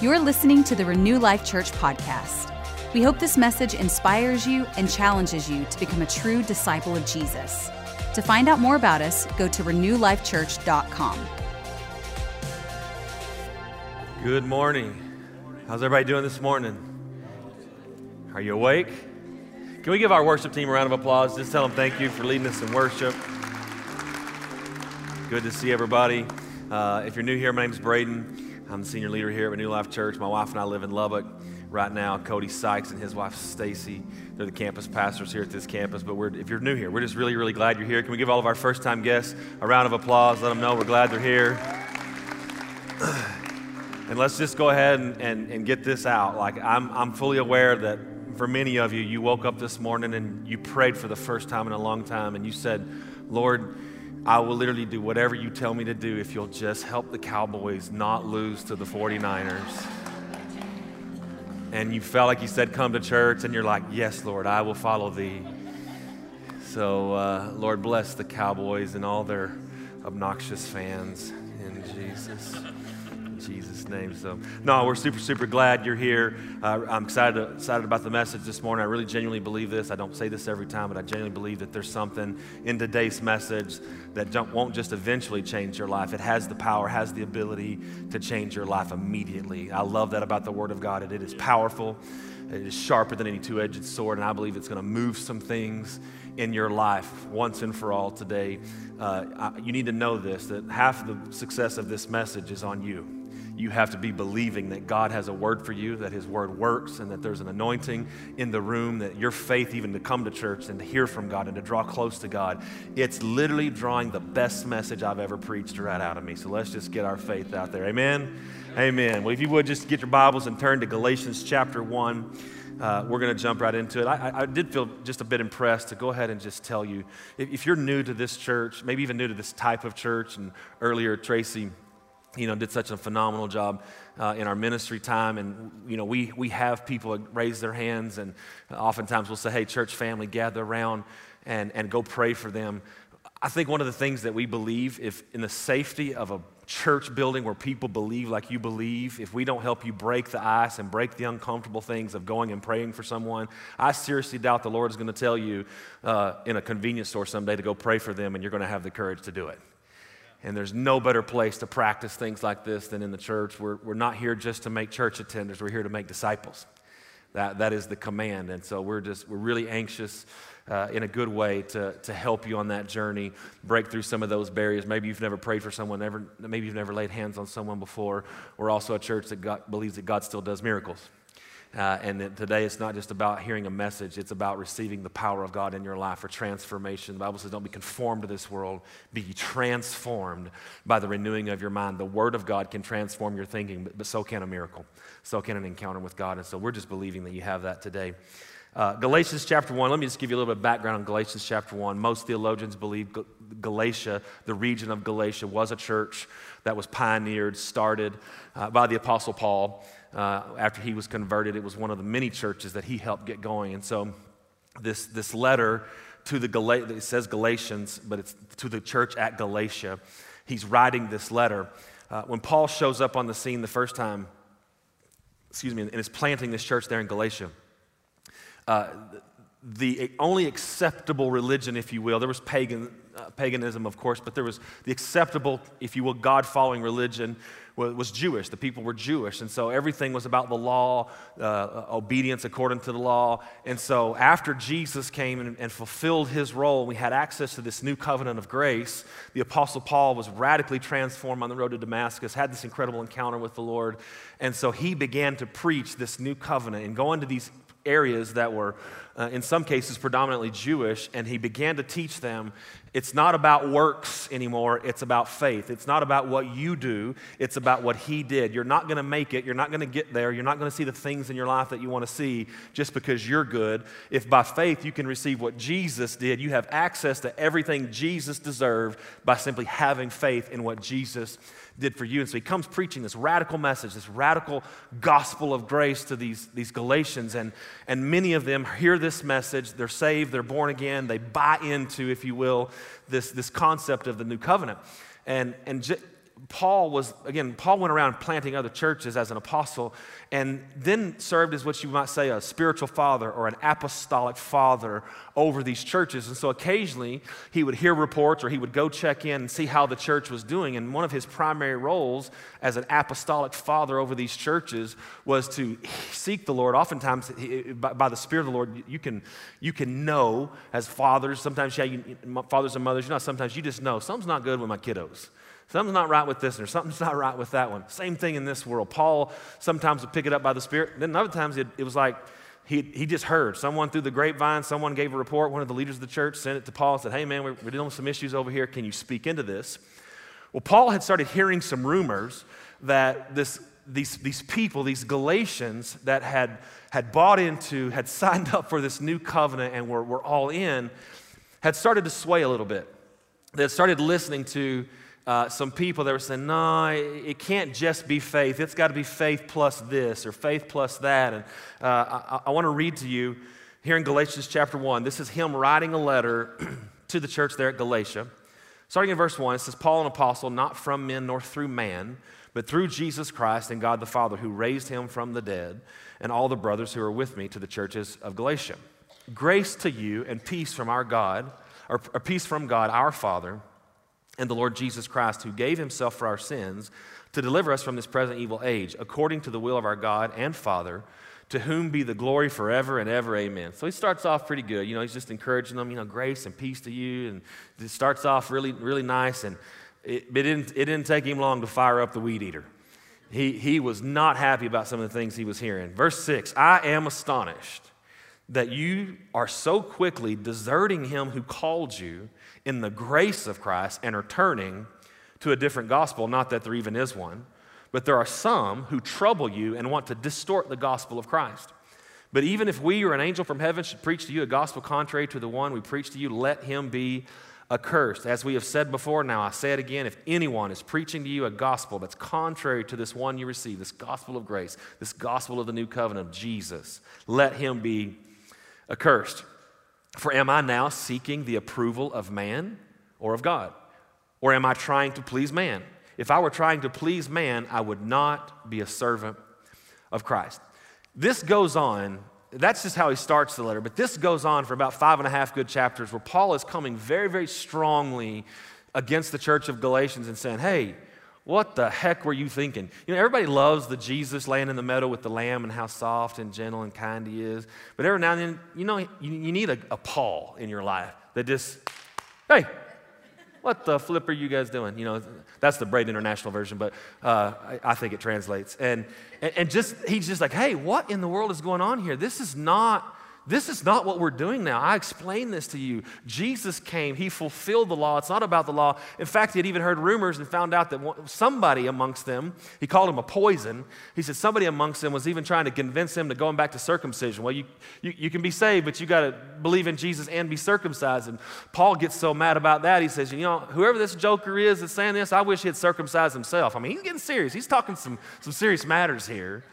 You're listening to the Renew Life Church podcast. We hope this message inspires you and challenges you to become a true disciple of Jesus. To find out more about us, go to renewlifechurch.com. Good morning. How's everybody doing this morning? Are you awake? Can we give our worship team a round of applause? Just tell them thank you for leading us in worship. Good to see everybody. Uh, if you're new here, my name's Braden. I'm the senior leader here at New Life Church. My wife and I live in Lubbock right now. Cody Sykes and his wife Stacy, they're the campus pastors here at this campus. But if you're new here, we're just really, really glad you're here. Can we give all of our first-time guests a round of applause? Let them know we're glad they're here. and let's just go ahead and, and, and get this out. Like I'm, I'm fully aware that for many of you, you woke up this morning and you prayed for the first time in a long time, and you said, "Lord." I will literally do whatever you tell me to do if you'll just help the Cowboys not lose to the 49ers. And you felt like you said, Come to church, and you're like, Yes, Lord, I will follow thee. So, uh, Lord, bless the Cowboys and all their obnoxious fans in Jesus. Jesus' name. So, no, we're super, super glad you're here. Uh, I'm excited, excited about the message this morning. I really genuinely believe this. I don't say this every time, but I genuinely believe that there's something in today's message that won't just eventually change your life. It has the power, has the ability to change your life immediately. I love that about the Word of God. It is powerful. It is sharper than any two edged sword, and I believe it's going to move some things in your life once and for all today. Uh, you need to know this that half the success of this message is on you you have to be believing that God has a word for you, that His word works, and that there's an anointing in the room, that your faith, even to come to church and to hear from God and to draw close to God, it's literally drawing the best message I've ever preached right out of me. So let's just get our faith out there. Amen? Amen. Well, if you would just get your Bibles and turn to Galatians chapter 1. Uh, we're going to jump right into it. I, I, did feel just a bit impressed to go ahead and just tell you if, if, you're new to this church, maybe even new to this type of church, and earlier Tracy you know, did such a phenomenal job uh, in our ministry time. And, you know, we, we have people raise their hands, and oftentimes we'll say, hey, church family, gather around and, and go pray for them. I think one of the things that we believe, if in the safety of a church building where people believe like you believe, if we don't help you break the ice and break the uncomfortable things of going and praying for someone, I seriously doubt the Lord is going to tell you uh, in a convenience store someday to go pray for them and you're going to have the courage to do it. And there's no better place to practice things like this than in the church. We're, we're not here just to make church attenders, we're here to make disciples. That, that is the command. And so we're just, we're really anxious uh, in a good way to, to help you on that journey, break through some of those barriers. Maybe you've never prayed for someone, never, maybe you've never laid hands on someone before. We're also a church that God, believes that God still does miracles. Uh, and today it's not just about hearing a message, it's about receiving the power of God in your life for transformation. The Bible says, Don't be conformed to this world, be transformed by the renewing of your mind. The Word of God can transform your thinking, but, but so can a miracle. So can an encounter with God. And so we're just believing that you have that today. Uh, Galatians chapter 1, let me just give you a little bit of background on Galatians chapter 1. Most theologians believe Galatia, the region of Galatia, was a church that was pioneered, started uh, by the Apostle Paul uh, after he was converted. It was one of the many churches that he helped get going. And so this, this letter to the it says Galatians, but it's to the church at Galatia. He's writing this letter. Uh, when Paul shows up on the scene the first time, excuse me, and is planting this church there in Galatia, uh, the only acceptable religion, if you will, there was pagan, uh, paganism, of course, but there was the acceptable, if you will, God following religion was Jewish. The people were Jewish. And so everything was about the law, uh, obedience according to the law. And so after Jesus came and, and fulfilled his role, we had access to this new covenant of grace. The Apostle Paul was radically transformed on the road to Damascus, had this incredible encounter with the Lord. And so he began to preach this new covenant and go into these areas that were, uh, in some cases, predominantly Jewish, and he began to teach them it's not about works anymore, it's about faith. It's not about what you do, it's about what He did. You're not going to make it, you're not going to get there, you're not going to see the things in your life that you want to see just because you're good. If by faith you can receive what Jesus did, you have access to everything Jesus deserved by simply having faith in what Jesus did for you. And so he comes preaching this radical message, this radical gospel of grace to these, these Galatians. And, and many of them hear this message, they're saved, they're born again, they buy into, if you will, this, this concept of the new covenant. And, and j- Paul was, again, Paul went around planting other churches as an apostle and then served as what you might say a spiritual father or an apostolic father over these churches. And so occasionally he would hear reports or he would go check in and see how the church was doing. And one of his primary roles as an apostolic father over these churches was to seek the Lord. Oftentimes, by the Spirit of the Lord, you can, you can know as fathers, sometimes, yeah, you, fathers and mothers, you know, sometimes you just know something's not good with my kiddos. Something's not right with this, or something's not right with that one. Same thing in this world. Paul sometimes would pick it up by the Spirit. Then other times it, it was like he, he just heard. Someone through the grapevine, someone gave a report. One of the leaders of the church sent it to Paul and said, Hey, man, we're, we're dealing with some issues over here. Can you speak into this? Well, Paul had started hearing some rumors that this, these, these people, these Galatians that had, had bought into, had signed up for this new covenant and were, were all in, had started to sway a little bit. They had started listening to uh, some people that were saying, no, it can't just be faith. It's got to be faith plus this or faith plus that. And uh, I, I want to read to you here in Galatians chapter 1. This is him writing a letter to the church there at Galatia. Starting in verse 1, it says, Paul, an apostle, not from men nor through man, but through Jesus Christ and God the Father, who raised him from the dead, and all the brothers who are with me to the churches of Galatia. Grace to you and peace from our God, or, or peace from God our Father and the Lord Jesus Christ, who gave himself for our sins to deliver us from this present evil age, according to the will of our God and Father, to whom be the glory forever and ever. Amen. So he starts off pretty good. You know, he's just encouraging them, you know, grace and peace to you. And it starts off really, really nice. And it, it, didn't, it didn't take him long to fire up the weed eater. He, he was not happy about some of the things he was hearing. Verse 6 I am astonished that you are so quickly deserting him who called you in the grace of Christ and are turning to a different gospel. Not that there even is one, but there are some who trouble you and want to distort the gospel of Christ. But even if we or an angel from heaven should preach to you a gospel contrary to the one we preach to you, let him be accursed. As we have said before, now I say it again if anyone is preaching to you a gospel that's contrary to this one you receive, this gospel of grace, this gospel of the new covenant of Jesus, let him be accursed. For am I now seeking the approval of man or of God? Or am I trying to please man? If I were trying to please man, I would not be a servant of Christ. This goes on, that's just how he starts the letter, but this goes on for about five and a half good chapters where Paul is coming very, very strongly against the church of Galatians and saying, hey, what the heck were you thinking? You know, everybody loves the Jesus laying in the meadow with the lamb and how soft and gentle and kind he is. But every now and then, you know, you, you need a, a Paul in your life that just, hey, what the flip are you guys doing? You know, that's the Braden International version, but uh, I, I, think it translates. And, and, and just, he's just like, hey, what in the world is going on here? This is not this is not what we're doing now. I explained this to you. Jesus came, he fulfilled the law. It's not about the law. In fact, he had even heard rumors and found out that somebody amongst them, he called him a poison. He said somebody amongst them was even trying to convince him to go back to circumcision. Well, you, you, you can be saved, but you got to believe in Jesus and be circumcised. And Paul gets so mad about that. He says, You know, whoever this joker is that's saying this, I wish he had circumcised himself. I mean, he's getting serious. He's talking some, some serious matters here.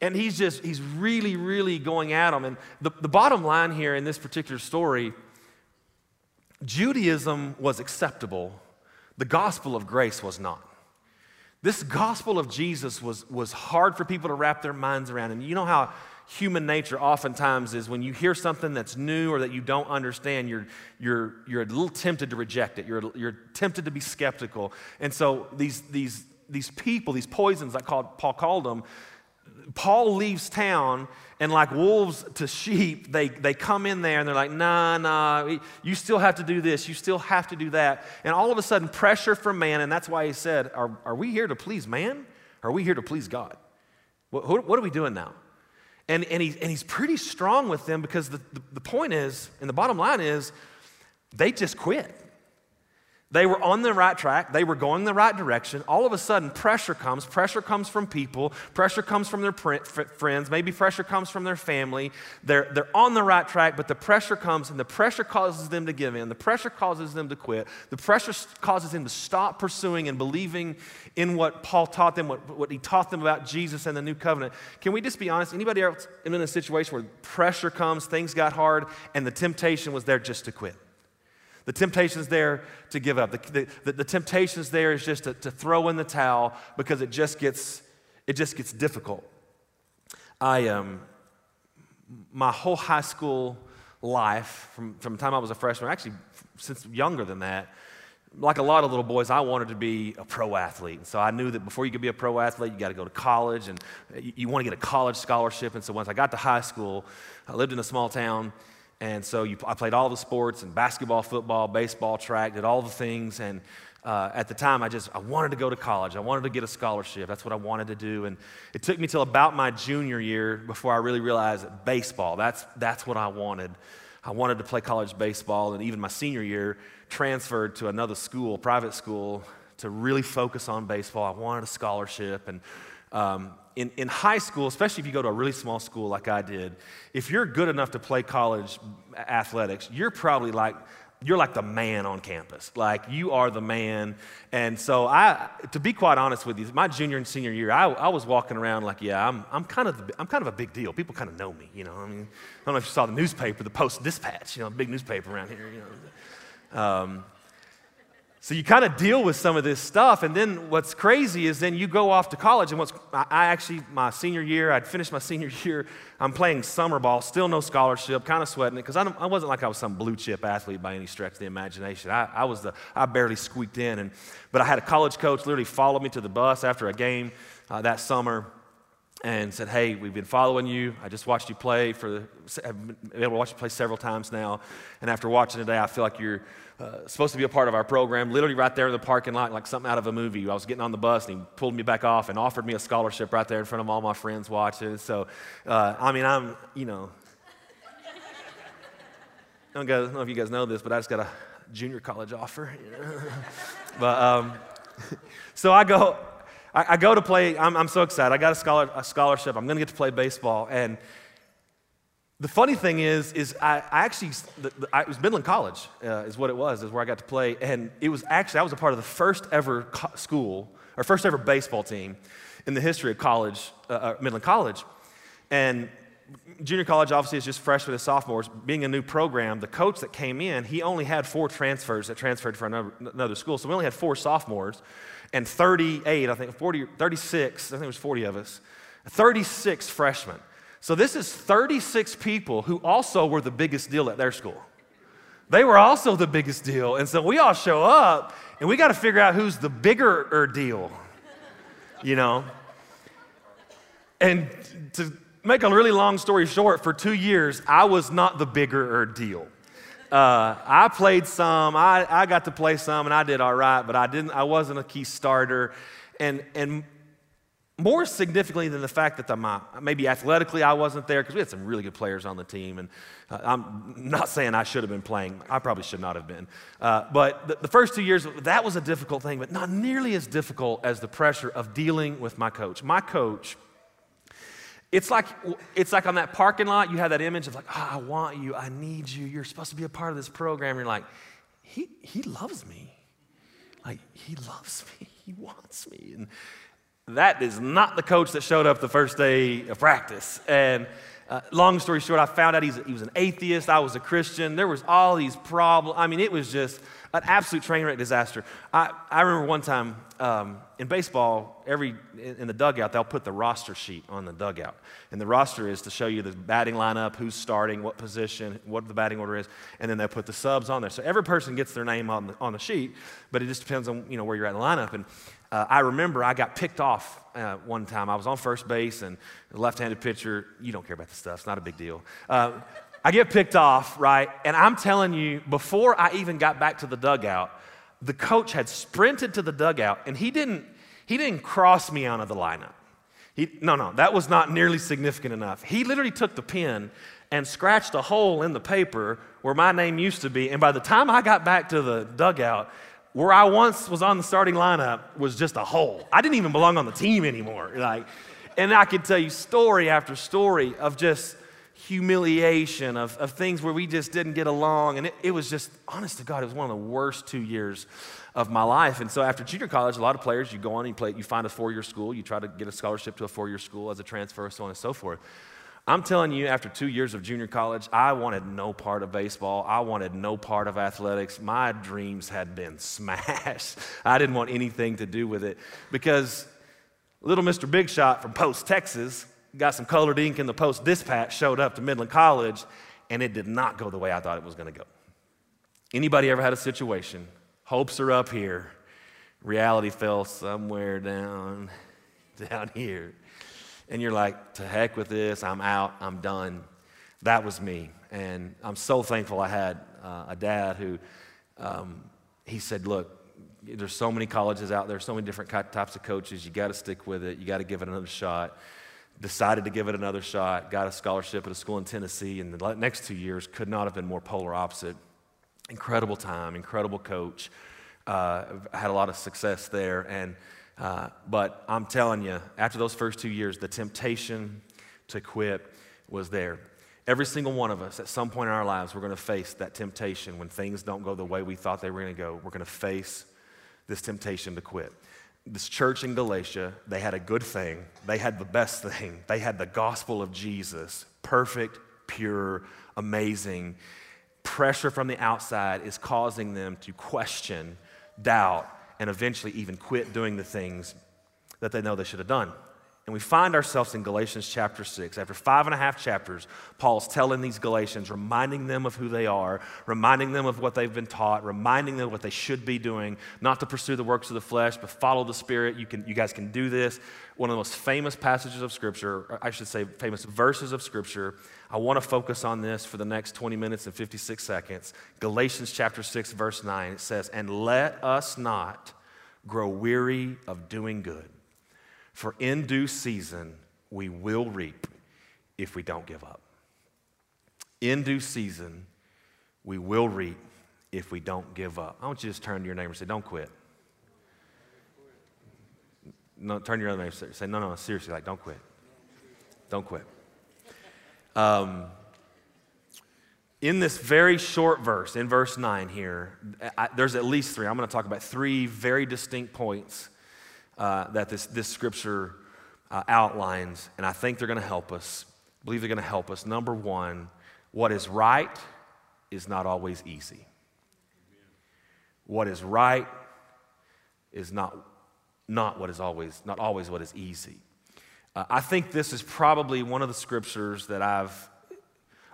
And he's just, he's really, really going at them. And the, the bottom line here in this particular story Judaism was acceptable, the gospel of grace was not. This gospel of Jesus was, was hard for people to wrap their minds around. And you know how human nature oftentimes is when you hear something that's new or that you don't understand, you're, you're, you're a little tempted to reject it. You're, you're tempted to be skeptical. And so these, these, these people, these poisons, like Paul called them, Paul leaves town, and like wolves to sheep, they, they come in there and they're like, nah, nah, you still have to do this, you still have to do that. And all of a sudden, pressure from man, and that's why he said, Are, are we here to please man? Or are we here to please God? What, what are we doing now? And, and, he, and he's pretty strong with them because the, the, the point is, and the bottom line is, they just quit. They were on the right track. They were going the right direction. All of a sudden, pressure comes. Pressure comes from people. Pressure comes from their friends. Maybe pressure comes from their family. They're, they're on the right track, but the pressure comes and the pressure causes them to give in. The pressure causes them to quit. The pressure causes them to stop pursuing and believing in what Paul taught them, what, what he taught them about Jesus and the new covenant. Can we just be honest? Anybody else in a situation where pressure comes, things got hard, and the temptation was there just to quit? The temptation's there to give up. The, the, the temptation's there is just to, to throw in the towel because it just gets, it just gets difficult. I, um, my whole high school life, from, from the time I was a freshman, actually since younger than that, like a lot of little boys, I wanted to be a pro athlete. And so I knew that before you could be a pro athlete, you got to go to college and you, you want to get a college scholarship. And so once I got to high school, I lived in a small town. And so you, I played all the sports and basketball, football, baseball, track, did all the things. And uh, at the time, I just I wanted to go to college. I wanted to get a scholarship. That's what I wanted to do. And it took me till about my junior year before I really realized that baseball, that's, that's what I wanted. I wanted to play college baseball. And even my senior year, transferred to another school, private school, to really focus on baseball. I wanted a scholarship. And um, in, in high school, especially if you go to a really small school like I did, if you're good enough to play college athletics, you're probably like, you're like the man on campus. Like you are the man. And so I, to be quite honest with you, my junior and senior year, I, I was walking around like, yeah, I'm, I'm kind of, the, I'm kind of a big deal. People kind of know me, you know. I mean, I don't know if you saw the newspaper, the Post Dispatch, you know, big newspaper around here, you know. Um, so you kind of deal with some of this stuff. And then what's crazy is then you go off to college. And what's, I actually, my senior year, I'd finished my senior year. I'm playing summer ball, still no scholarship, kind of sweating it because I, I, wasn't like I was some blue chip athlete by any stretch of the imagination. I, I, was the, I barely squeaked in. And, but I had a college coach literally follow me to the bus after a game uh, that summer and said, Hey, we've been following you. I just watched you play for, I've been able to watch you play several times now. And after watching today, I feel like you're uh, supposed to be a part of our program, literally right there in the parking lot, like something out of a movie. I was getting on the bus and he pulled me back off and offered me a scholarship right there in front of all my friends watching. So, uh, I mean, I'm, you know, I don't know if you guys know this, but I just got a junior college offer. but um, so I go, I, I go to play. I'm, I'm, so excited. I got a, scholar, a scholarship. I'm going to get to play baseball. And the funny thing is, is I, I actually, I, it was Midland College, uh, is what it was, is where I got to play. And it was actually, I was a part of the first ever co- school, or first ever baseball team in the history of college, uh, uh, Midland College. And junior college obviously is just freshmen and sophomores. Being a new program, the coach that came in, he only had four transfers that transferred for another, another school. So we only had four sophomores and 38, I think 40, 36, I think it was 40 of us, 36 freshmen. So this is 36 people who also were the biggest deal at their school. They were also the biggest deal. And so we all show up and we got to figure out who's the bigger deal, you know? And to make a really long story short, for two years, I was not the bigger deal. Uh, I played some. I, I got to play some, and I did all right, but I didn't. I wasn't a key starter, and and more significantly than the fact that the, maybe athletically I wasn't there because we had some really good players on the team, and uh, I'm not saying I should have been playing. I probably should not have been. Uh, but the, the, first two years, that was a difficult thing, but not nearly as difficult as the pressure of dealing with my coach. My coach it's like, it's like on that parking lot, you have that image of like, oh, I want you, I need you, you're supposed to be a part of this program. You're like, he, he loves me. Like, he loves me, he wants me. And that is not the coach that showed up the first day of practice. And uh, long story short, I found out he was an atheist. I was a Christian. There was all these problems. I mean, it was just an absolute train wreck disaster. I, I remember one time um, in baseball, every in the dugout, they'll put the roster sheet on the dugout. And the roster is to show you the batting lineup, who's starting, what position, what the batting order is, and then they'll put the subs on there. So every person gets their name on the, on the sheet, but it just depends on you know, where you're at in the lineup. And uh, I remember I got picked off uh, one time. I was on first base, and left handed pitcher, you don't care about the stuff, it's not a big deal. Uh, I get picked off, right? And I'm telling you, before I even got back to the dugout, the coach had sprinted to the dugout, and he didn't, he didn't cross me out of the lineup. He, no, no, that was not nearly significant enough. He literally took the pen and scratched a hole in the paper where my name used to be. And by the time I got back to the dugout, where I once was on the starting lineup was just a hole. I didn't even belong on the team anymore. Like, and I could tell you story after story of just humiliation, of, of things where we just didn't get along. And it, it was just, honest to God, it was one of the worst two years of my life. And so after junior college, a lot of players, you go on and you play, you find a four-year school, you try to get a scholarship to a four-year school as a transfer, so on and so forth. I'm telling you, after two years of junior college, I wanted no part of baseball. I wanted no part of athletics. My dreams had been smashed. I didn't want anything to do with it because little Mr. Big Shot from Post, Texas, got some colored ink in the Post Dispatch, showed up to Midland College, and it did not go the way I thought it was going to go. Anybody ever had a situation? Hopes are up here, reality fell somewhere down, down here and you're like, to heck with this, I'm out, I'm done. That was me. And I'm so thankful I had uh, a dad who, um, he said, look, there's so many colleges out there, so many different types of coaches. You got to stick with it. You got to give it another shot. Decided to give it another shot. Got a scholarship at a school in Tennessee, and the next two years could not have been more polar opposite. Incredible time, incredible coach. Uh, had a lot of success there, and uh, but I'm telling you, after those first two years, the temptation to quit was there. Every single one of us, at some point in our lives, we're going to face that temptation when things don't go the way we thought they were going to go. We're going to face this temptation to quit. This church in Galatia, they had a good thing. They had the best thing. They had the gospel of Jesus perfect, pure, amazing. Pressure from the outside is causing them to question, doubt, and eventually even quit doing the things that they know they should have done. And we find ourselves in Galatians chapter 6. After five and a half chapters, Paul's telling these Galatians, reminding them of who they are, reminding them of what they've been taught, reminding them what they should be doing, not to pursue the works of the flesh, but follow the Spirit. You, can, you guys can do this. One of the most famous passages of Scripture, I should say, famous verses of Scripture. I want to focus on this for the next 20 minutes and 56 seconds. Galatians chapter 6, verse 9, it says, And let us not grow weary of doing good. For in due season we will reap if we don't give up. In due season we will reap if we don't give up. I want you to just turn to your neighbor and say, Don't quit. No, turn to your other neighbor and say, No, no, seriously, like, don't quit. Don't quit. Um, in this very short verse, in verse 9 here, I, there's at least three. I'm going to talk about three very distinct points uh, that this, this scripture uh, outlines, and I think they're going to help us. I believe they're going to help us. Number one, what is right is not always easy. What is right is not, not what is always, not always what is easy. Uh, I think this is probably one of the scriptures that I've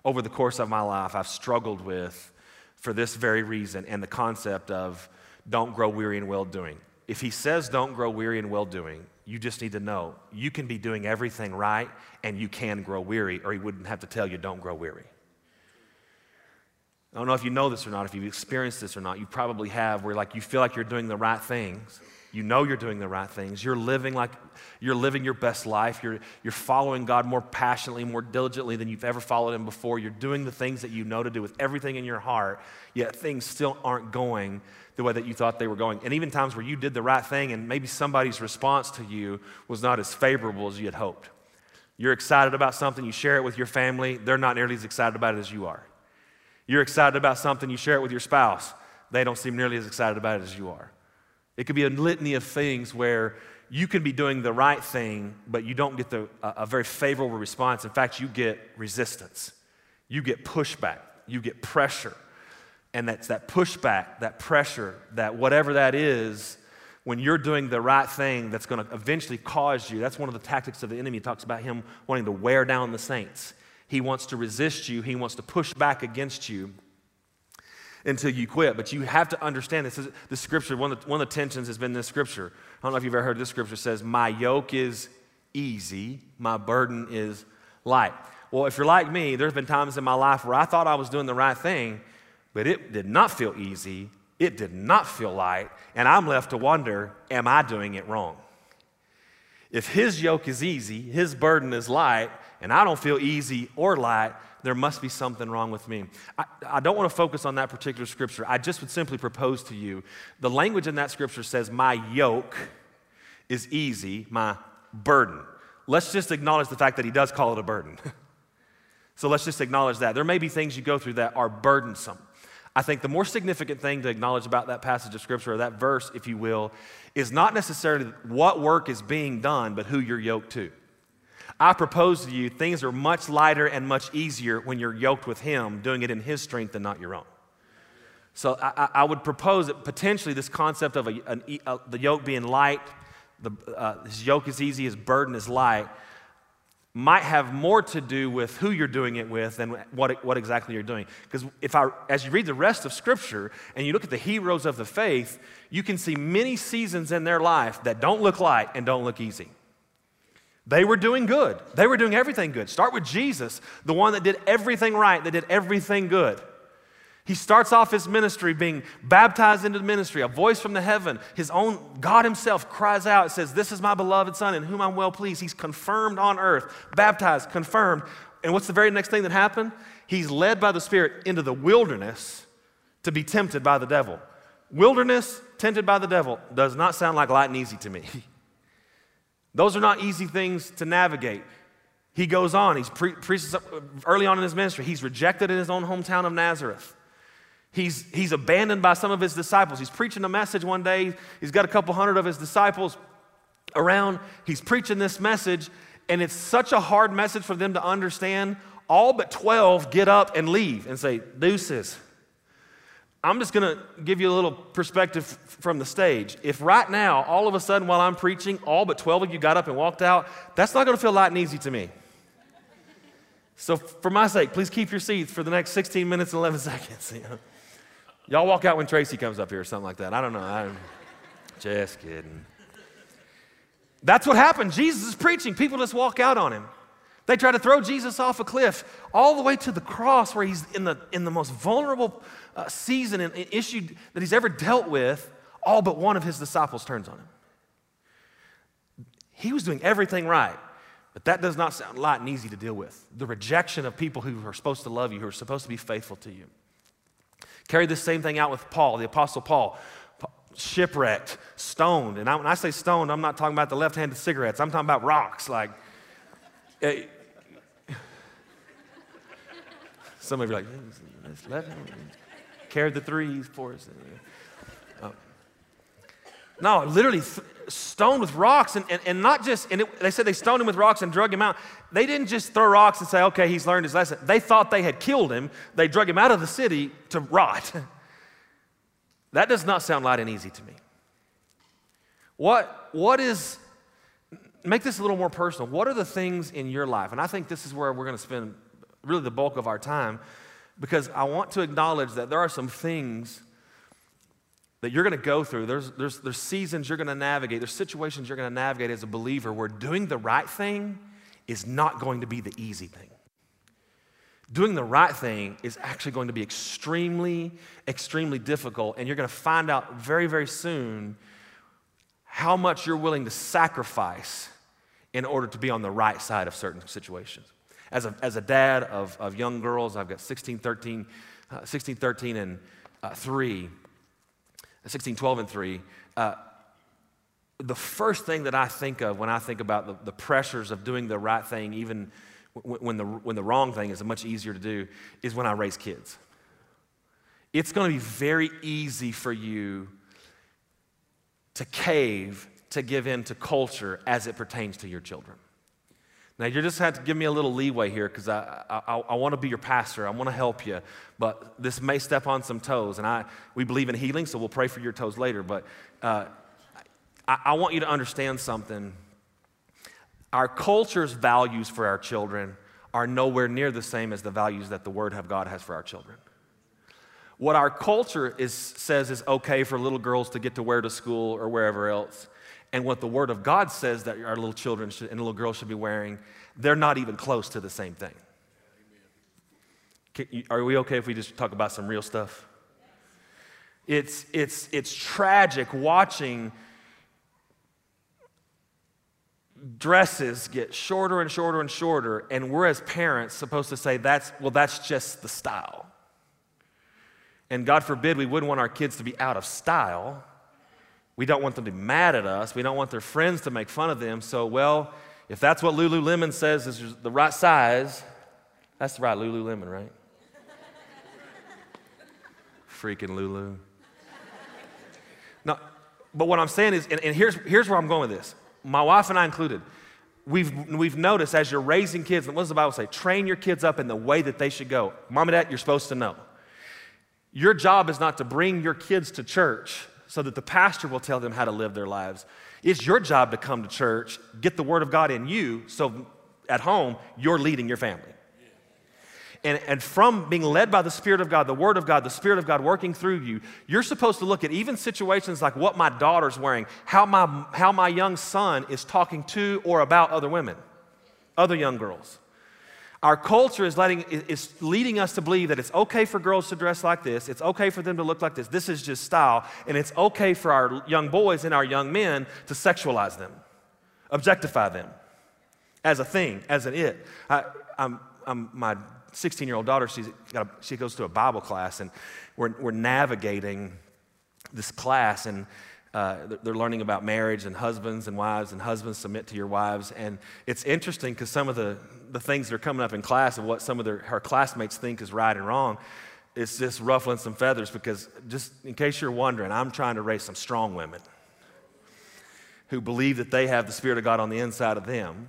over the course of my life, I've struggled with for this very reason and the concept of don't grow weary in well doing. If he says don't grow weary in well doing, you just need to know you can be doing everything right and you can grow weary, or he wouldn't have to tell you don't grow weary. I don't know if you know this or not, if you've experienced this or not. You probably have, where like you feel like you're doing the right things, you know you're doing the right things. You're living like you're living your best life. You're, you're following God more passionately, more diligently than you've ever followed Him before. You're doing the things that you know to do with everything in your heart, yet things still aren't going the way that you thought they were going. And even times where you did the right thing and maybe somebody's response to you was not as favorable as you had hoped. You're excited about something, you share it with your family, they're not nearly as excited about it as you are. You're excited about something, you share it with your spouse, they don't seem nearly as excited about it as you are. It could be a litany of things where you can be doing the right thing, but you don't get the, a, a very favorable response. In fact, you get resistance, you get pushback, you get pressure. And that's that pushback, that pressure, that whatever that is, when you're doing the right thing that's going to eventually cause you, that's one of the tactics of the enemy. He talks about him wanting to wear down the saints. He wants to resist you, he wants to push back against you until you quit. But you have to understand this. Is, the scripture, one of the, one of the tensions has been this scripture. I don't know if you've ever heard this scripture says, My yoke is easy, my burden is light. Well, if you're like me, there's been times in my life where I thought I was doing the right thing, but it did not feel easy. It did not feel light. And I'm left to wonder, am I doing it wrong? If his yoke is easy, his burden is light, and I don't feel easy or light, there must be something wrong with me. I, I don't want to focus on that particular scripture. I just would simply propose to you the language in that scripture says, My yoke is easy, my burden. Let's just acknowledge the fact that he does call it a burden. so let's just acknowledge that. There may be things you go through that are burdensome. I think the more significant thing to acknowledge about that passage of scripture, or that verse, if you will, is not necessarily what work is being done, but who you're yoked to. I propose to you, things are much lighter and much easier when you're yoked with Him, doing it in His strength and not your own. So I, I would propose that potentially this concept of a, an, a, the yoke being light, the, uh, his yoke is easy, his burden is light, might have more to do with who you're doing it with than what, what exactly you're doing. Because if I, as you read the rest of Scripture and you look at the heroes of the faith, you can see many seasons in their life that don't look light and don't look easy. They were doing good. They were doing everything good. Start with Jesus, the one that did everything right, that did everything good. He starts off his ministry being baptized into the ministry. A voice from the heaven, his own God himself cries out, says, This is my beloved Son in whom I'm well pleased. He's confirmed on earth, baptized, confirmed. And what's the very next thing that happened? He's led by the Spirit into the wilderness to be tempted by the devil. Wilderness, tempted by the devil, does not sound like light and easy to me. Those are not easy things to navigate. He goes on, he's pre- preaches early on in his ministry. He's rejected in his own hometown of Nazareth. He's, he's abandoned by some of his disciples. He's preaching a message one day. He's got a couple hundred of his disciples around. He's preaching this message, and it's such a hard message for them to understand. All but 12 get up and leave and say, Deuces. I'm just going to give you a little perspective from the stage. If right now, all of a sudden while I'm preaching, all but 12 of you got up and walked out, that's not going to feel light and easy to me. So, for my sake, please keep your seats for the next 16 minutes and 11 seconds. Y'all walk out when Tracy comes up here or something like that. I don't know. I'm just kidding. That's what happened. Jesus is preaching. People just walk out on him. They try to throw Jesus off a cliff all the way to the cross where he's in the, in the most vulnerable uh, season and issue that he's ever dealt with. All but one of his disciples turns on him. He was doing everything right, but that does not sound light and easy to deal with. The rejection of people who are supposed to love you, who are supposed to be faithful to you. Carry the same thing out with Paul, the Apostle Paul. Shipwrecked, stoned. And I, when I say stoned, I'm not talking about the left handed cigarettes, I'm talking about rocks. Like, eh, some of you are like, left carried the threes for us. Uh, no, literally th- stoned with rocks, and, and, and not just, and it, they said they stoned him with rocks and drug him out. They didn't just throw rocks and say, okay, he's learned his lesson. They thought they had killed him. They drug him out of the city to rot. that does not sound light and easy to me. What, what is, make this a little more personal. What are the things in your life? And I think this is where we're going to spend really the bulk of our time because I want to acknowledge that there are some things that you're going to go through. There's, there's, there's seasons you're going to navigate, there's situations you're going to navigate as a believer where doing the right thing is not going to be the easy thing. Doing the right thing is actually going to be extremely, extremely difficult, and you're going to find out very, very soon how much you're willing to sacrifice in order to be on the right side of certain situations. As a, as a dad of, of young girls, I've got 16, 13, uh, 16, 13, and uh, 3, 16, 12, and 3. Uh, the first thing that I think of when I think about the, the pressures of doing the right thing, even w- when the, when the wrong thing is much easier to do, is when I raise kids. It's going to be very easy for you to cave, to give in to culture as it pertains to your children. Now, you just have to give me a little leeway here because I, I, I want to be your pastor. I want to help you, but this may step on some toes. And I, we believe in healing, so we'll pray for your toes later. But uh, I, I want you to understand something. Our culture's values for our children are nowhere near the same as the values that the Word of God has for our children. What our culture is, says is okay for little girls to get to wear to school or wherever else, and what the Word of God says that our little children should, and little girls should be wearing, they're not even close to the same thing. Are we okay if we just talk about some real stuff? It's, it's, it's tragic watching dresses get shorter and shorter and shorter, and we're as parents supposed to say, that's, well, that's just the style. And God forbid we wouldn't want our kids to be out of style. We don't want them to be mad at us. We don't want their friends to make fun of them. So, well, if that's what Lululemon says is the right size, that's the right Lululemon, right? Freaking Lulu. No, but what I'm saying is, and, and here's, here's where I'm going with this my wife and I included, we've, we've noticed as you're raising kids, and what does the Bible say? Train your kids up in the way that they should go. Mom and dad, you're supposed to know. Your job is not to bring your kids to church so that the pastor will tell them how to live their lives. It's your job to come to church, get the word of God in you, so at home, you're leading your family. And, and from being led by the Spirit of God, the Word of God, the Spirit of God working through you, you're supposed to look at even situations like what my daughter's wearing, how my, how my young son is talking to or about other women, other young girls. Our culture is, letting, is leading us to believe that it's okay for girls to dress like this, it's okay for them to look like this, this is just style, and it's okay for our young boys and our young men to sexualize them, objectify them as a thing, as an it. I, I'm, I'm, my 16 year old daughter, she's got a, she goes to a Bible class, and we're, we're navigating this class, and uh, they're learning about marriage and husbands and wives, and husbands submit to your wives. And it's interesting because some of the, the things that are coming up in class of what some of their, her classmates think is right and wrong, it's just ruffling some feathers because, just in case you're wondering, I'm trying to raise some strong women who believe that they have the Spirit of God on the inside of them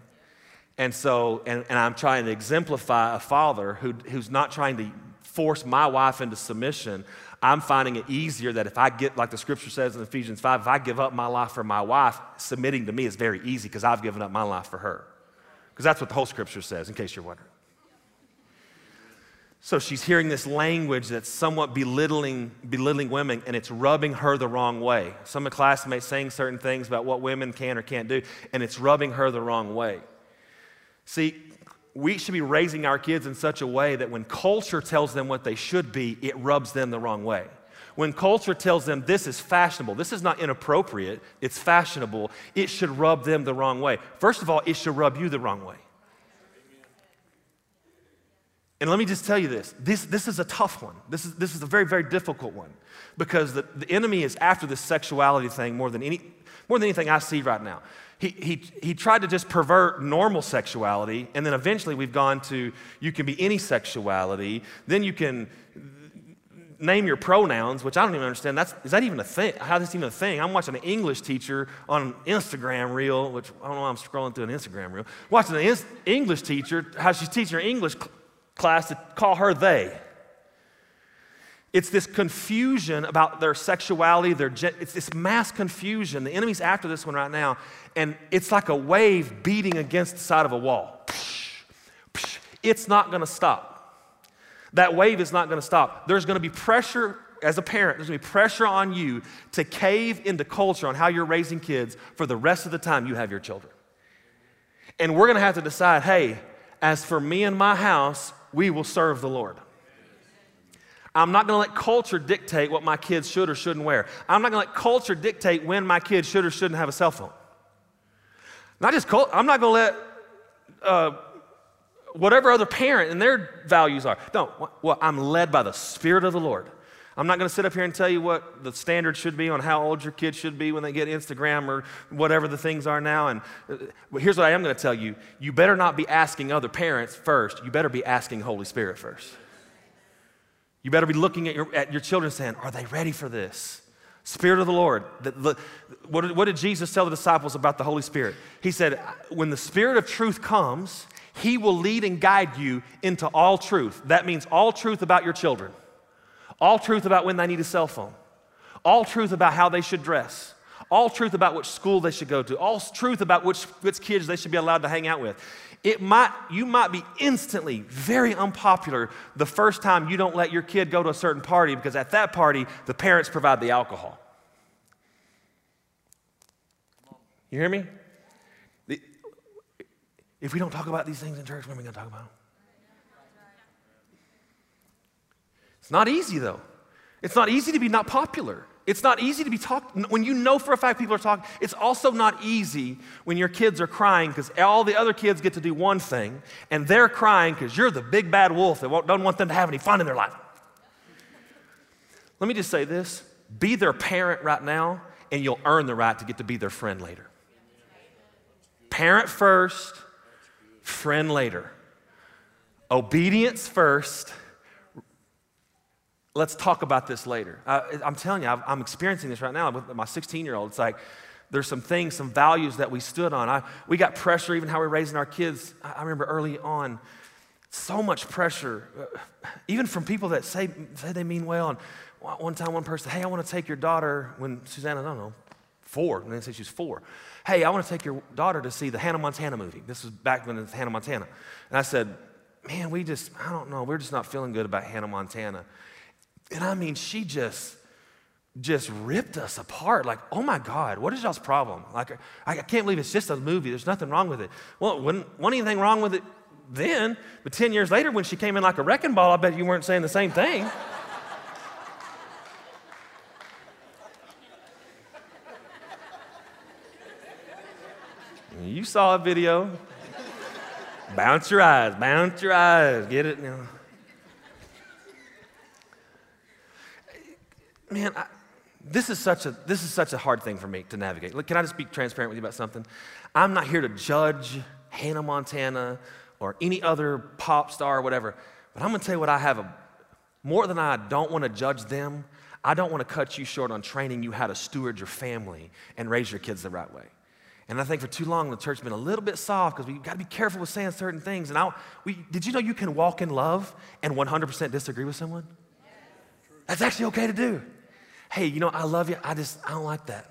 and so, and, and I'm trying to exemplify a father who, who's not trying to force my wife into submission. I'm finding it easier that if I get, like the scripture says in Ephesians 5, if I give up my life for my wife, submitting to me is very easy because I've given up my life for her. Because that's what the whole scripture says, in case you're wondering. So she's hearing this language that's somewhat belittling, belittling women, and it's rubbing her the wrong way. Some of the classmates saying certain things about what women can or can't do, and it's rubbing her the wrong way. See, we should be raising our kids in such a way that when culture tells them what they should be, it rubs them the wrong way. When culture tells them this is fashionable, this is not inappropriate, it's fashionable, it should rub them the wrong way. First of all, it should rub you the wrong way. And let me just tell you this this, this is a tough one. This is, this is a very, very difficult one because the, the enemy is after this sexuality thing more than, any, more than anything I see right now he, he, he tried to just pervert normal sexuality, and then eventually we've gone to you can be any sexuality. Then you can name your pronouns, which I don't even understand. That's, is that even a thing? How is this even a thing? I'm watching an English teacher on an Instagram reel, which I don't know why I'm scrolling through an Instagram reel, watching an English teacher, how she's teaching her English cl- class to call her they. It's this confusion about their sexuality, their it's this mass confusion. The enemy's after this one right now, and it's like a wave beating against the side of a wall. It's not going to stop. That wave is not going to stop. There's going to be pressure as a parent, there's going to be pressure on you to cave into culture on how you're raising kids for the rest of the time you have your children. And we're going to have to decide hey, as for me and my house, we will serve the Lord. I'm not going to let culture dictate what my kids should or shouldn't wear. I'm not going to let culture dictate when my kids should or shouldn't have a cell phone. Not just culture, I'm not going to let uh, whatever other parent and their values are. No, well, I'm led by the Spirit of the Lord. I'm not going to sit up here and tell you what the standard should be on how old your kids should be when they get Instagram or whatever the things are now. And uh, here's what I am going to tell you you better not be asking other parents first, you better be asking Holy Spirit first. You better be looking at your, at your children saying, Are they ready for this? Spirit of the Lord. The, the, what, did, what did Jesus tell the disciples about the Holy Spirit? He said, When the Spirit of truth comes, He will lead and guide you into all truth. That means all truth about your children, all truth about when they need a cell phone, all truth about how they should dress, all truth about which school they should go to, all truth about which, which kids they should be allowed to hang out with it might, you might be instantly very unpopular the first time you don't let your kid go to a certain party because at that party, the parents provide the alcohol. You hear me? If we don't talk about these things in church, when are we going to talk about? It's not easy, though. It's not easy to be not popular. It's not easy to be talked When you know for a fact people are talking, it's also not easy when your kids are crying because all the other kids get to do one thing and they're crying because you're the big bad wolf that don't want them to have any fun in their life. Let me just say this be their parent right now, and you'll earn the right to get to be their friend later. Parent first, friend later. Obedience first let's talk about this later. Uh, I'm telling you, I'm experiencing this right now with my 16 year old. It's like there's some things, some values that we stood on. I, we got pressure, even how we're raising our kids. I, I remember early on, so much pressure, uh, even from people that say, say they mean well. And one time, one person, hey, I want to take your daughter when Susanna, I don't know, four, and they say she's four. Hey, I want to take your daughter to see the Hannah Montana movie. This was back when it was Hannah Montana. And I said, man, we just, I don't know, we're just not feeling good about Hannah Montana. And I mean, she just, just ripped us apart. Like, oh my God, what is y'all's problem? Like, I, can't believe it's just a movie. There's nothing wrong with it. Well, wasn't, wasn't anything wrong with it then, but 10 years later, when she came in like a wrecking ball, I bet you weren't saying the same thing. You saw a video. bounce your eyes, bounce your eyes, get it? now. Man, I, this is such a this is such a hard thing for me to navigate. Look, can I just be transparent with you about something? I'm not here to judge Hannah Montana or any other pop star or whatever, but I'm gonna tell you what I have a, more than I don't want to judge them. I don't want to cut you short on training you how to steward your family and raise your kids the right way. And I think for too long the church's been a little bit soft because we've got to be careful with saying certain things. And I, we, did you know you can walk in love and 100% disagree with someone? That's actually okay to do. Hey, you know, I love you. I just, I don't like that.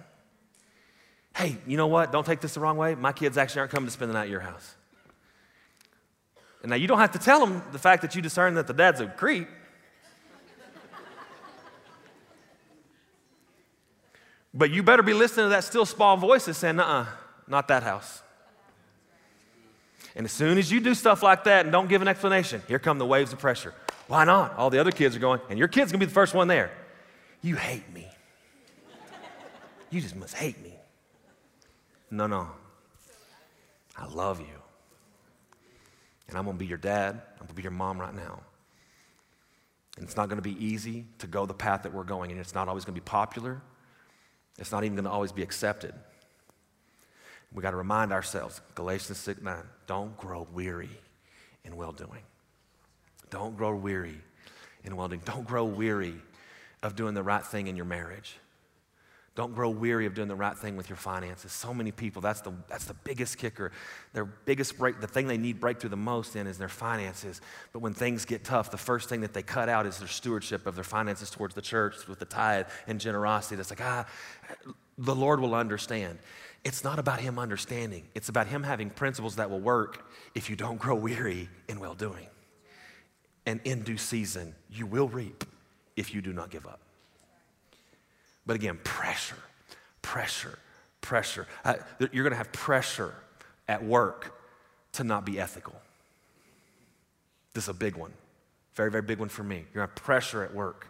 Hey, you know what? Don't take this the wrong way. My kids actually aren't coming to spend the night at your house. And now you don't have to tell them the fact that you discern that the dad's a creep. But you better be listening to that still small voice that's saying, uh uh not that house. And as soon as you do stuff like that and don't give an explanation, here come the waves of pressure. Why not? All the other kids are going, and your kid's gonna be the first one there. You hate me. You just must hate me. No, no. I love you. And I'm gonna be your dad, I'm gonna be your mom right now. And it's not gonna be easy to go the path that we're going, and it's not always gonna be popular. It's not even gonna always be accepted. We got to remind ourselves, Galatians 6 9, don't grow weary in well doing. Don't grow weary in well doing. Don't grow weary of doing the right thing in your marriage. Don't grow weary of doing the right thing with your finances. So many people, that's the, that's the biggest kicker. Their biggest break, the thing they need breakthrough the most in is their finances. But when things get tough, the first thing that they cut out is their stewardship of their finances towards the church with the tithe and generosity. That's like, ah, the Lord will understand. It's not about him understanding, it's about him having principles that will work if you don't grow weary in well doing. And in due season, you will reap if you do not give up. But again, pressure, pressure, pressure. Uh, you're going to have pressure at work to not be ethical. This is a big one. Very, very big one for me. You're going to have pressure at work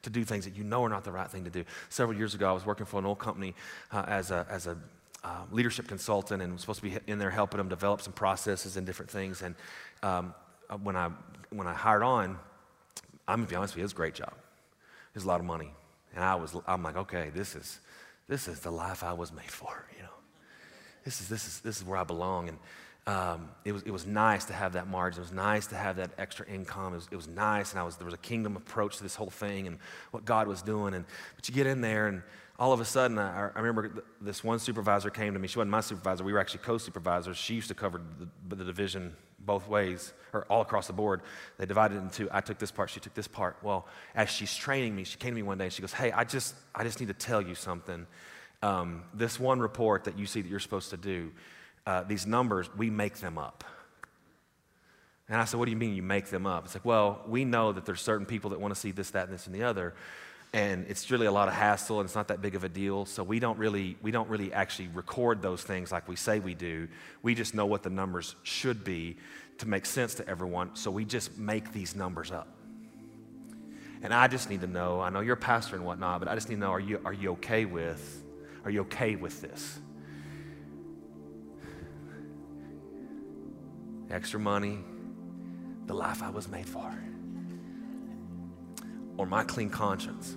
to do things that you know are not the right thing to do. Several years ago, I was working for an old company uh, as a, as a uh, leadership consultant and was supposed to be in there helping them develop some processes and different things. And um, uh, when, I, when I hired on, I'm gonna be honest with you, it was a great job. It was a lot of money. And I was, I'm like, okay, this is, this is the life I was made for, you know. This is, this is, this is where I belong. And um, it, was, it was nice to have that margin. It was nice to have that extra income. It was, it was nice. And I was, there was a kingdom approach to this whole thing and what God was doing. And, but you get in there and all of a sudden, I, I, remember this one supervisor came to me. She wasn't my supervisor. We were actually co-supervisors. She used to cover the, the, division both ways, or all across the board. They divided it into, I took this part, she took this part. Well, as she's training me, she came to me one day and she goes, hey, I just, I just need to tell you something. Um, this one report that you see that you're supposed to do, uh, these numbers, we make them up. And I said, what do you mean you make them up? It's like, well, we know that there's certain people that want to see this, that, and this, and the other and it's really a lot of hassle and it's not that big of a deal. So we don't really we don't really actually record those things like we say we do. We just know what the numbers should be to make sense to everyone. So we just make these numbers up. And i just need to know i know you're a pastor and whatnot but i just need to know are you are you okay with are you okay with this? Extra money the life i was made for or my clean conscience.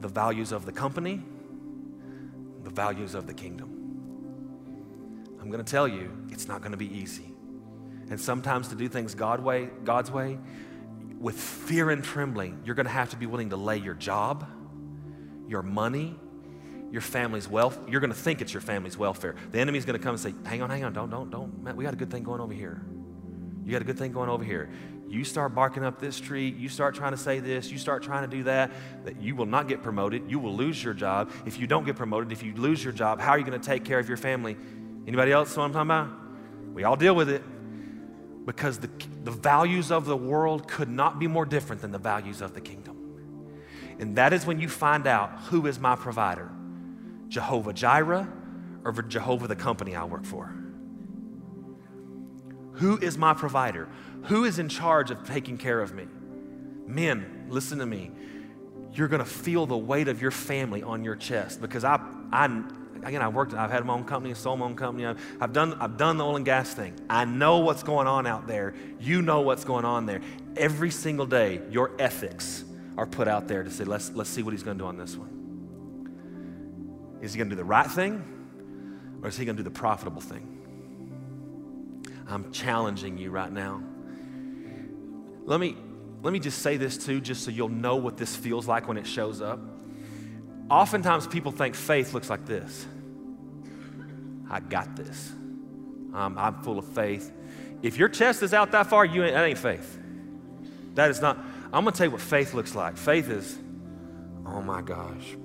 The values of the company, the values of the kingdom. I'm going to tell you, it's not going to be easy. And sometimes to do things God way, God's way, with fear and trembling, you're going to have to be willing to lay your job, your money, your family's wealth. You're going to think it's your family's welfare. The enemy's going to come and say, "Hang on, hang on, don't, don't, don't. Man, we got a good thing going over here. You got a good thing going over here. You start barking up this tree. You start trying to say this. You start trying to do that. That you will not get promoted. You will lose your job. If you don't get promoted, if you lose your job, how are you going to take care of your family? Anybody else know what I'm talking about? We all deal with it because the, the values of the world could not be more different than the values of the kingdom. And that is when you find out who is my provider Jehovah Jireh or Jehovah the company I work for. Who is my provider? Who is in charge of taking care of me? Men, listen to me. You're going to feel the weight of your family on your chest because I, I, again, I've worked, I've had my own company, sold my own company. I've, I've, done, I've done the oil and gas thing. I know what's going on out there. You know what's going on there. Every single day, your ethics are put out there to say, let's, let's see what he's going to do on this one. Is he going to do the right thing or is he going to do the profitable thing? I'm challenging you right now. Let me, let me just say this too, just so you'll know what this feels like when it shows up. Oftentimes, people think faith looks like this I got this. Um, I'm full of faith. If your chest is out that far, you ain't, that ain't faith. That is not. I'm going to tell you what faith looks like. Faith is, oh my gosh,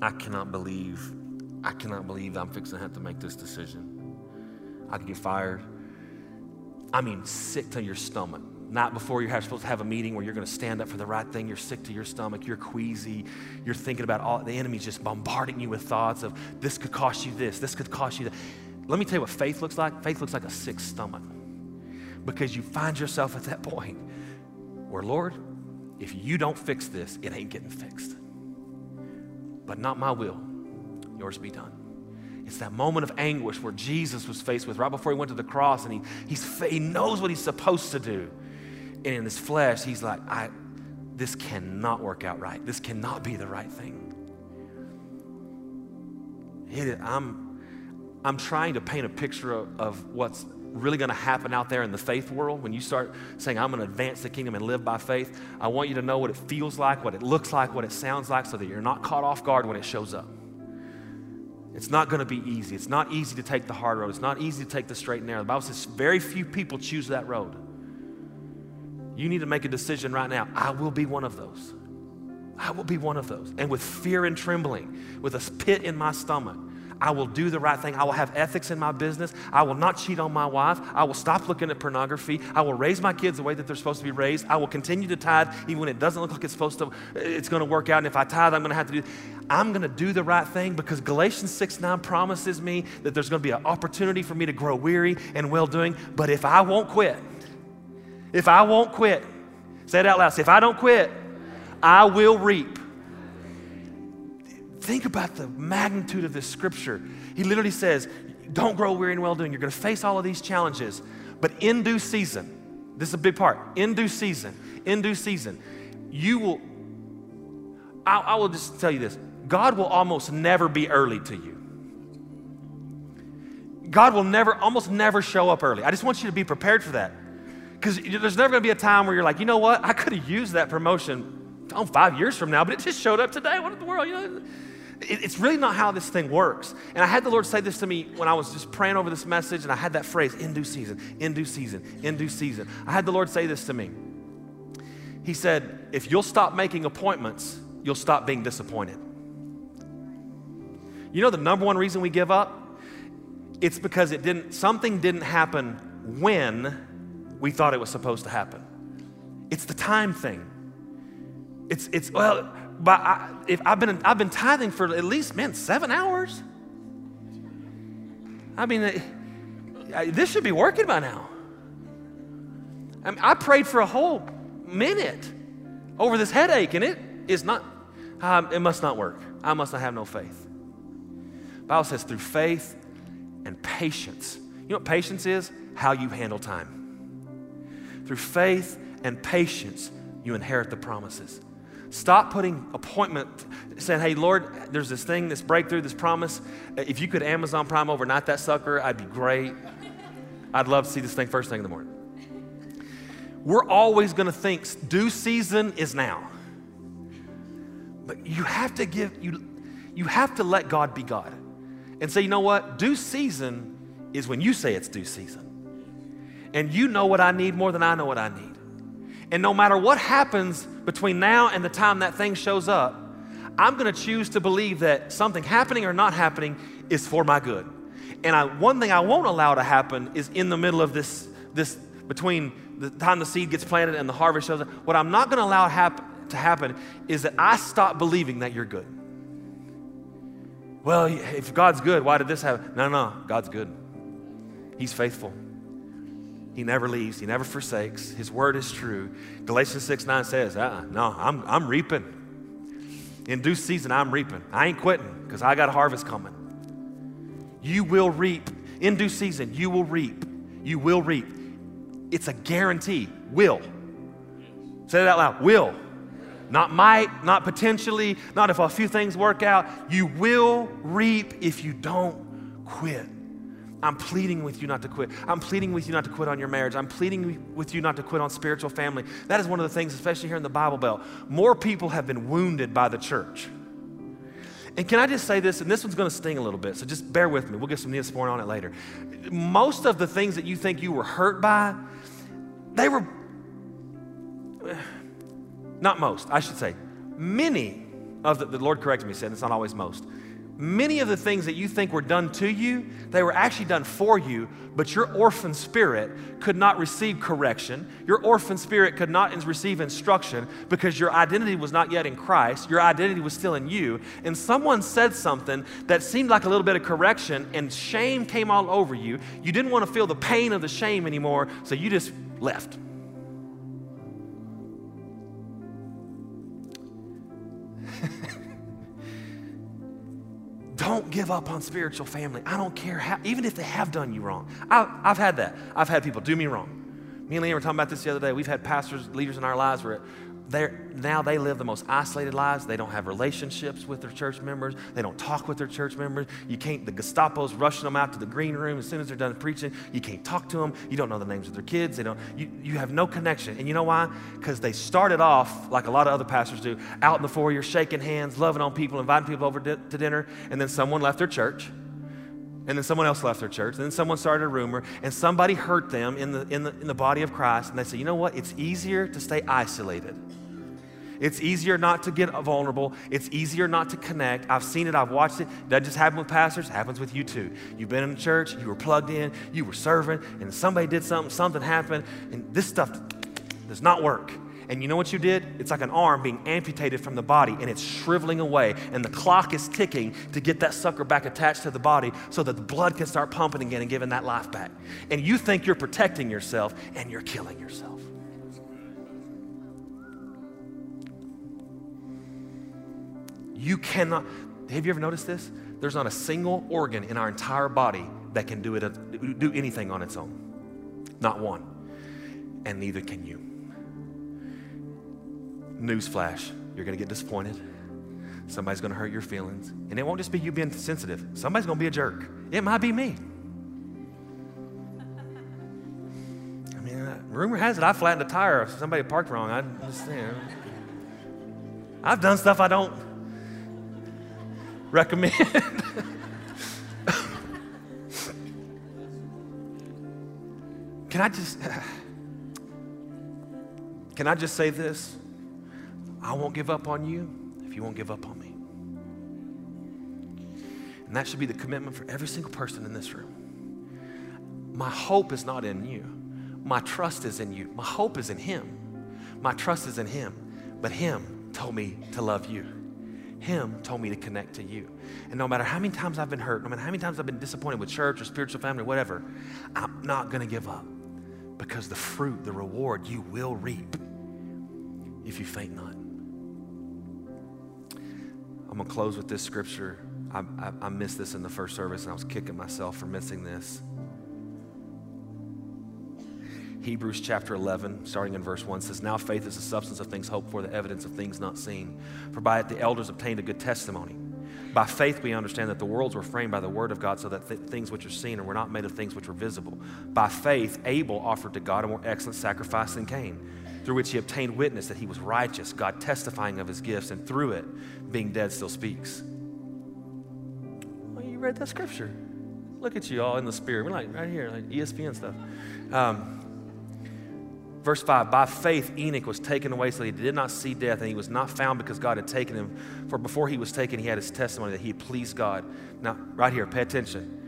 I cannot believe, I cannot believe I'm fixing to have to make this decision. I could get fired. I mean, sick to your stomach. Not before you're supposed to have a meeting where you're going to stand up for the right thing. You're sick to your stomach. You're queasy. You're thinking about all the enemy's just bombarding you with thoughts of this could cost you this, this could cost you that. Let me tell you what faith looks like. Faith looks like a sick stomach because you find yourself at that point where, Lord, if you don't fix this, it ain't getting fixed. But not my will, yours be done. It's that moment of anguish where Jesus was faced with right before he went to the cross, and he, he knows what he's supposed to do. And in his flesh, he's like, I, this cannot work out right. This cannot be the right thing. It, I'm, I'm trying to paint a picture of, of what's really going to happen out there in the faith world when you start saying, I'm going to advance the kingdom and live by faith. I want you to know what it feels like, what it looks like, what it sounds like, so that you're not caught off guard when it shows up. It's not going to be easy. It's not easy to take the hard road. It's not easy to take the straight and narrow. The Bible says very few people choose that road. You need to make a decision right now. I will be one of those. I will be one of those. And with fear and trembling, with a pit in my stomach, I will do the right thing. I will have ethics in my business. I will not cheat on my wife. I will stop looking at pornography. I will raise my kids the way that they're supposed to be raised. I will continue to tithe even when it doesn't look like it's supposed to, it's going to work out. And if I tithe, I'm going to have to do, I'm going to do the right thing because Galatians 6 9 promises me that there's going to be an opportunity for me to grow weary and well doing. But if I won't quit, if I won't quit, say it out loud. Say, if I don't quit, I will reap Think about the magnitude of this scripture. He literally says, Don't grow weary in well doing. You're going to face all of these challenges, but in due season, this is a big part. In due season, in due season, you will, I, I will just tell you this God will almost never be early to you. God will never, almost never show up early. I just want you to be prepared for that. Because there's never going to be a time where you're like, you know what? I could have used that promotion oh, five years from now, but it just showed up today. What in the world? You know, it's really not how this thing works. And I had the Lord say this to me when I was just praying over this message, and I had that phrase, in due season, in due season, in due season. I had the Lord say this to me. He said, If you'll stop making appointments, you'll stop being disappointed. You know the number one reason we give up? It's because it didn't, something didn't happen when we thought it was supposed to happen. It's the time thing. It's, it's well, but I, if I've been, I've been tithing for at least, man, seven hours. I mean, this should be working by now. I, mean, I prayed for a whole minute over this headache, and it is not, um, it must not work. I must not have no faith. Bible says through faith and patience. You know what patience is? How you handle time. Through faith and patience, you inherit the promises. Stop putting appointment, saying, hey, Lord, there's this thing, this breakthrough, this promise. If you could Amazon Prime overnight that sucker, I'd be great. I'd love to see this thing first thing in the morning. We're always going to think due season is now. But you have to give, you, you have to let God be God and say, you know what? Due season is when you say it's due season. And you know what I need more than I know what I need. And no matter what happens between now and the time that thing shows up, I'm going to choose to believe that something happening or not happening is for my good. And I, one thing I won't allow to happen is in the middle of this, this between the time the seed gets planted and the harvest shows up. What I'm not going to allow hap- to happen is that I stop believing that you're good. Well, if God's good, why did this happen? No, no, God's good. He's faithful. He never leaves, He never forsakes. His word is true. Galatians 6 9 says, uh-uh, No, I'm, I'm reaping. In due season, I'm reaping. I ain't quitting because I got a harvest coming. You will reap. In due season, you will reap. You will reap. It's a guarantee. Will. Say that out loud. Will. Not might, not potentially, not if a few things work out. You will reap if you don't quit. I'm pleading with you not to quit. I'm pleading with you not to quit on your marriage. I'm pleading with you not to quit on spiritual family. That is one of the things, especially here in the Bible Belt. More people have been wounded by the church. And can I just say this? And this one's going to sting a little bit, so just bear with me. We'll get some Neosporin on it later. Most of the things that you think you were hurt by, they were not most, I should say, many of the, the Lord corrected me, said it's not always most. Many of the things that you think were done to you, they were actually done for you, but your orphan spirit could not receive correction. Your orphan spirit could not receive instruction because your identity was not yet in Christ. Your identity was still in you. And someone said something that seemed like a little bit of correction, and shame came all over you. You didn't want to feel the pain of the shame anymore, so you just left. Don't give up on spiritual family. I don't care how, even if they have done you wrong. I, have had that. I've had people do me wrong. Me and Liam were talking about this the other day. We've had pastors, leaders in our lives where now they live the most isolated lives. They don't have relationships with their church members. They don't talk with their church members. You can't, the Gestapo's rushing them out to the green room as soon as they're done preaching. You can't talk to them. You don't know the names of their kids. They don't, you, you have no connection. And you know why? Because they started off, like a lot of other pastors do, out in the foyer, shaking hands, loving on people, inviting people over to dinner, and then someone left their church and then someone else left their church, and then someone started a rumor, and somebody hurt them in the, in the, in the body of Christ, and they say, you know what? It's easier to stay isolated. It's easier not to get vulnerable. It's easier not to connect. I've seen it, I've watched it. That just happened with pastors, it happens with you too. You've been in church, you were plugged in, you were serving, and somebody did something, something happened, and this stuff does not work. And you know what you did? It's like an arm being amputated from the body and it's shriveling away. And the clock is ticking to get that sucker back attached to the body so that the blood can start pumping again and giving that life back. And you think you're protecting yourself and you're killing yourself. You cannot, have you ever noticed this? There's not a single organ in our entire body that can do, it, do anything on its own. Not one. And neither can you. Newsflash, you're going to get disappointed. Somebody's going to hurt your feelings. And it won't just be you being sensitive, somebody's going to be a jerk. It might be me. I mean, rumor has it I flattened a tire. If somebody parked wrong. I understand. I've done stuff I don't recommend. can I just can I just say this? I won't give up on you if you won't give up on me. And that should be the commitment for every single person in this room. My hope is not in you. My trust is in you. My hope is in him. My trust is in him. But him told me to love you. Him told me to connect to you. And no matter how many times I've been hurt, no matter how many times I've been disappointed with church or spiritual family, whatever, I'm not going to give up because the fruit, the reward you will reap if you faint not. Going to close with this scripture. I, I, I missed this in the first service and I was kicking myself for missing this. Hebrews chapter 11, starting in verse 1, says, Now faith is the substance of things hoped for, the evidence of things not seen. For by it the elders obtained a good testimony. By faith, we understand that the worlds were framed by the word of God so that th- things which are seen were not made of things which were visible. By faith, Abel offered to God a more excellent sacrifice than Cain, through which he obtained witness that he was righteous, God testifying of his gifts, and through it, being dead, still speaks. Well, you read that scripture. Look at you all in the spirit. We're like right here, like ESPN stuff. Um, verse 5 By faith, Enoch was taken away so he did not see death, and he was not found because God had taken him. For before he was taken, he had his testimony that he pleased God. Now, right here, pay attention.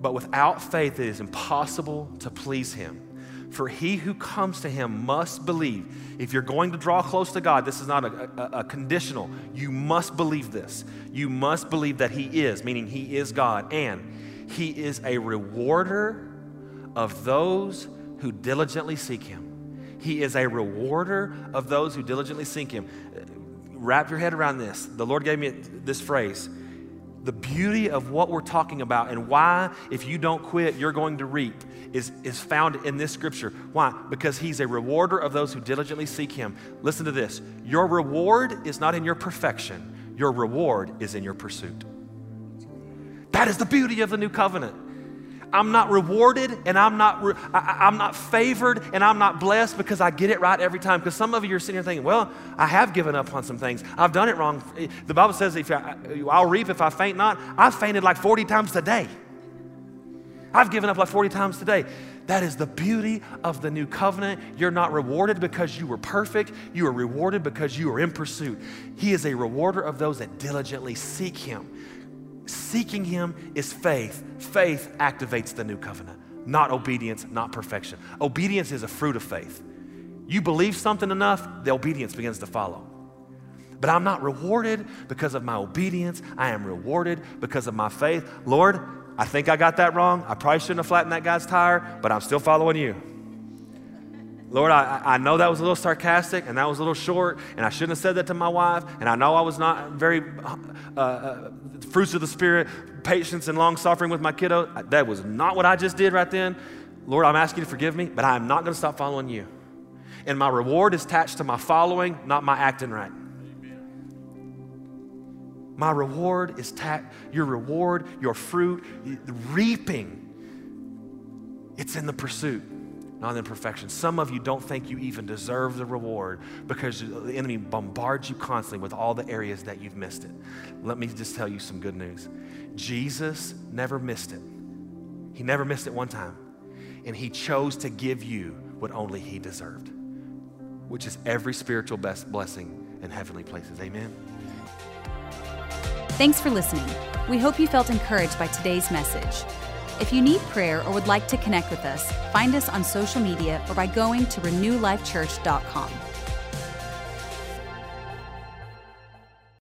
But without faith, it is impossible to please him. For he who comes to him must believe. If you're going to draw close to God, this is not a, a, a, conditional. You must believe this. You must believe that he is, meaning he is God, and he is a rewarder of those who diligently seek him. He is a rewarder of those who diligently seek him. Wrap your head around this. The Lord gave me this phrase the beauty of what we're talking about and why, if you don't quit, you're going to reap is, is found in this scripture. Why? Because he's a rewarder of those who diligently seek him. Listen to this your reward is not in your perfection, your reward is in your pursuit. That is the beauty of the new covenant. I'm not rewarded and I'm not, re- I, am not favored and I'm not blessed because I get it right every time. Because some of you are sitting here thinking, well, I have given up on some things. I've done it wrong. The Bible says, if I, I'll reap if I faint not. I've fainted like 40 times today. I've given up like 40 times today. That is the beauty of the new covenant. You're not rewarded because you were perfect. You are rewarded because you are in pursuit. He is a rewarder of those that diligently seek Him. Seeking Him is faith. Faith activates the new covenant, not obedience, not perfection. Obedience is a fruit of faith. You believe something enough, the obedience begins to follow. But I'm not rewarded because of my obedience. I am rewarded because of my faith. Lord, I think I got that wrong. I probably shouldn't have flattened that guy's tire, but I'm still following you. Lord, I, I know that was a little sarcastic and that was a little short, and I shouldn't have said that to my wife, and I know I was not very uh, uh, fruits of the Spirit, patience and long suffering with my kiddo. That was not what I just did right then. Lord, I'm asking you to forgive me, but I am not going to stop following you. And my reward is attached to my following, not my acting right. My reward is ta- your reward, your fruit, reaping. It's in the pursuit not in perfection. Some of you don't think you even deserve the reward because the enemy bombards you constantly with all the areas that you've missed it. Let me just tell you some good news. Jesus never missed it. He never missed it one time. And he chose to give you what only he deserved, which is every spiritual best blessing in heavenly places. Amen. Thanks for listening. We hope you felt encouraged by today's message. If you need prayer or would like to connect with us, find us on social media or by going to renewlifechurch.com.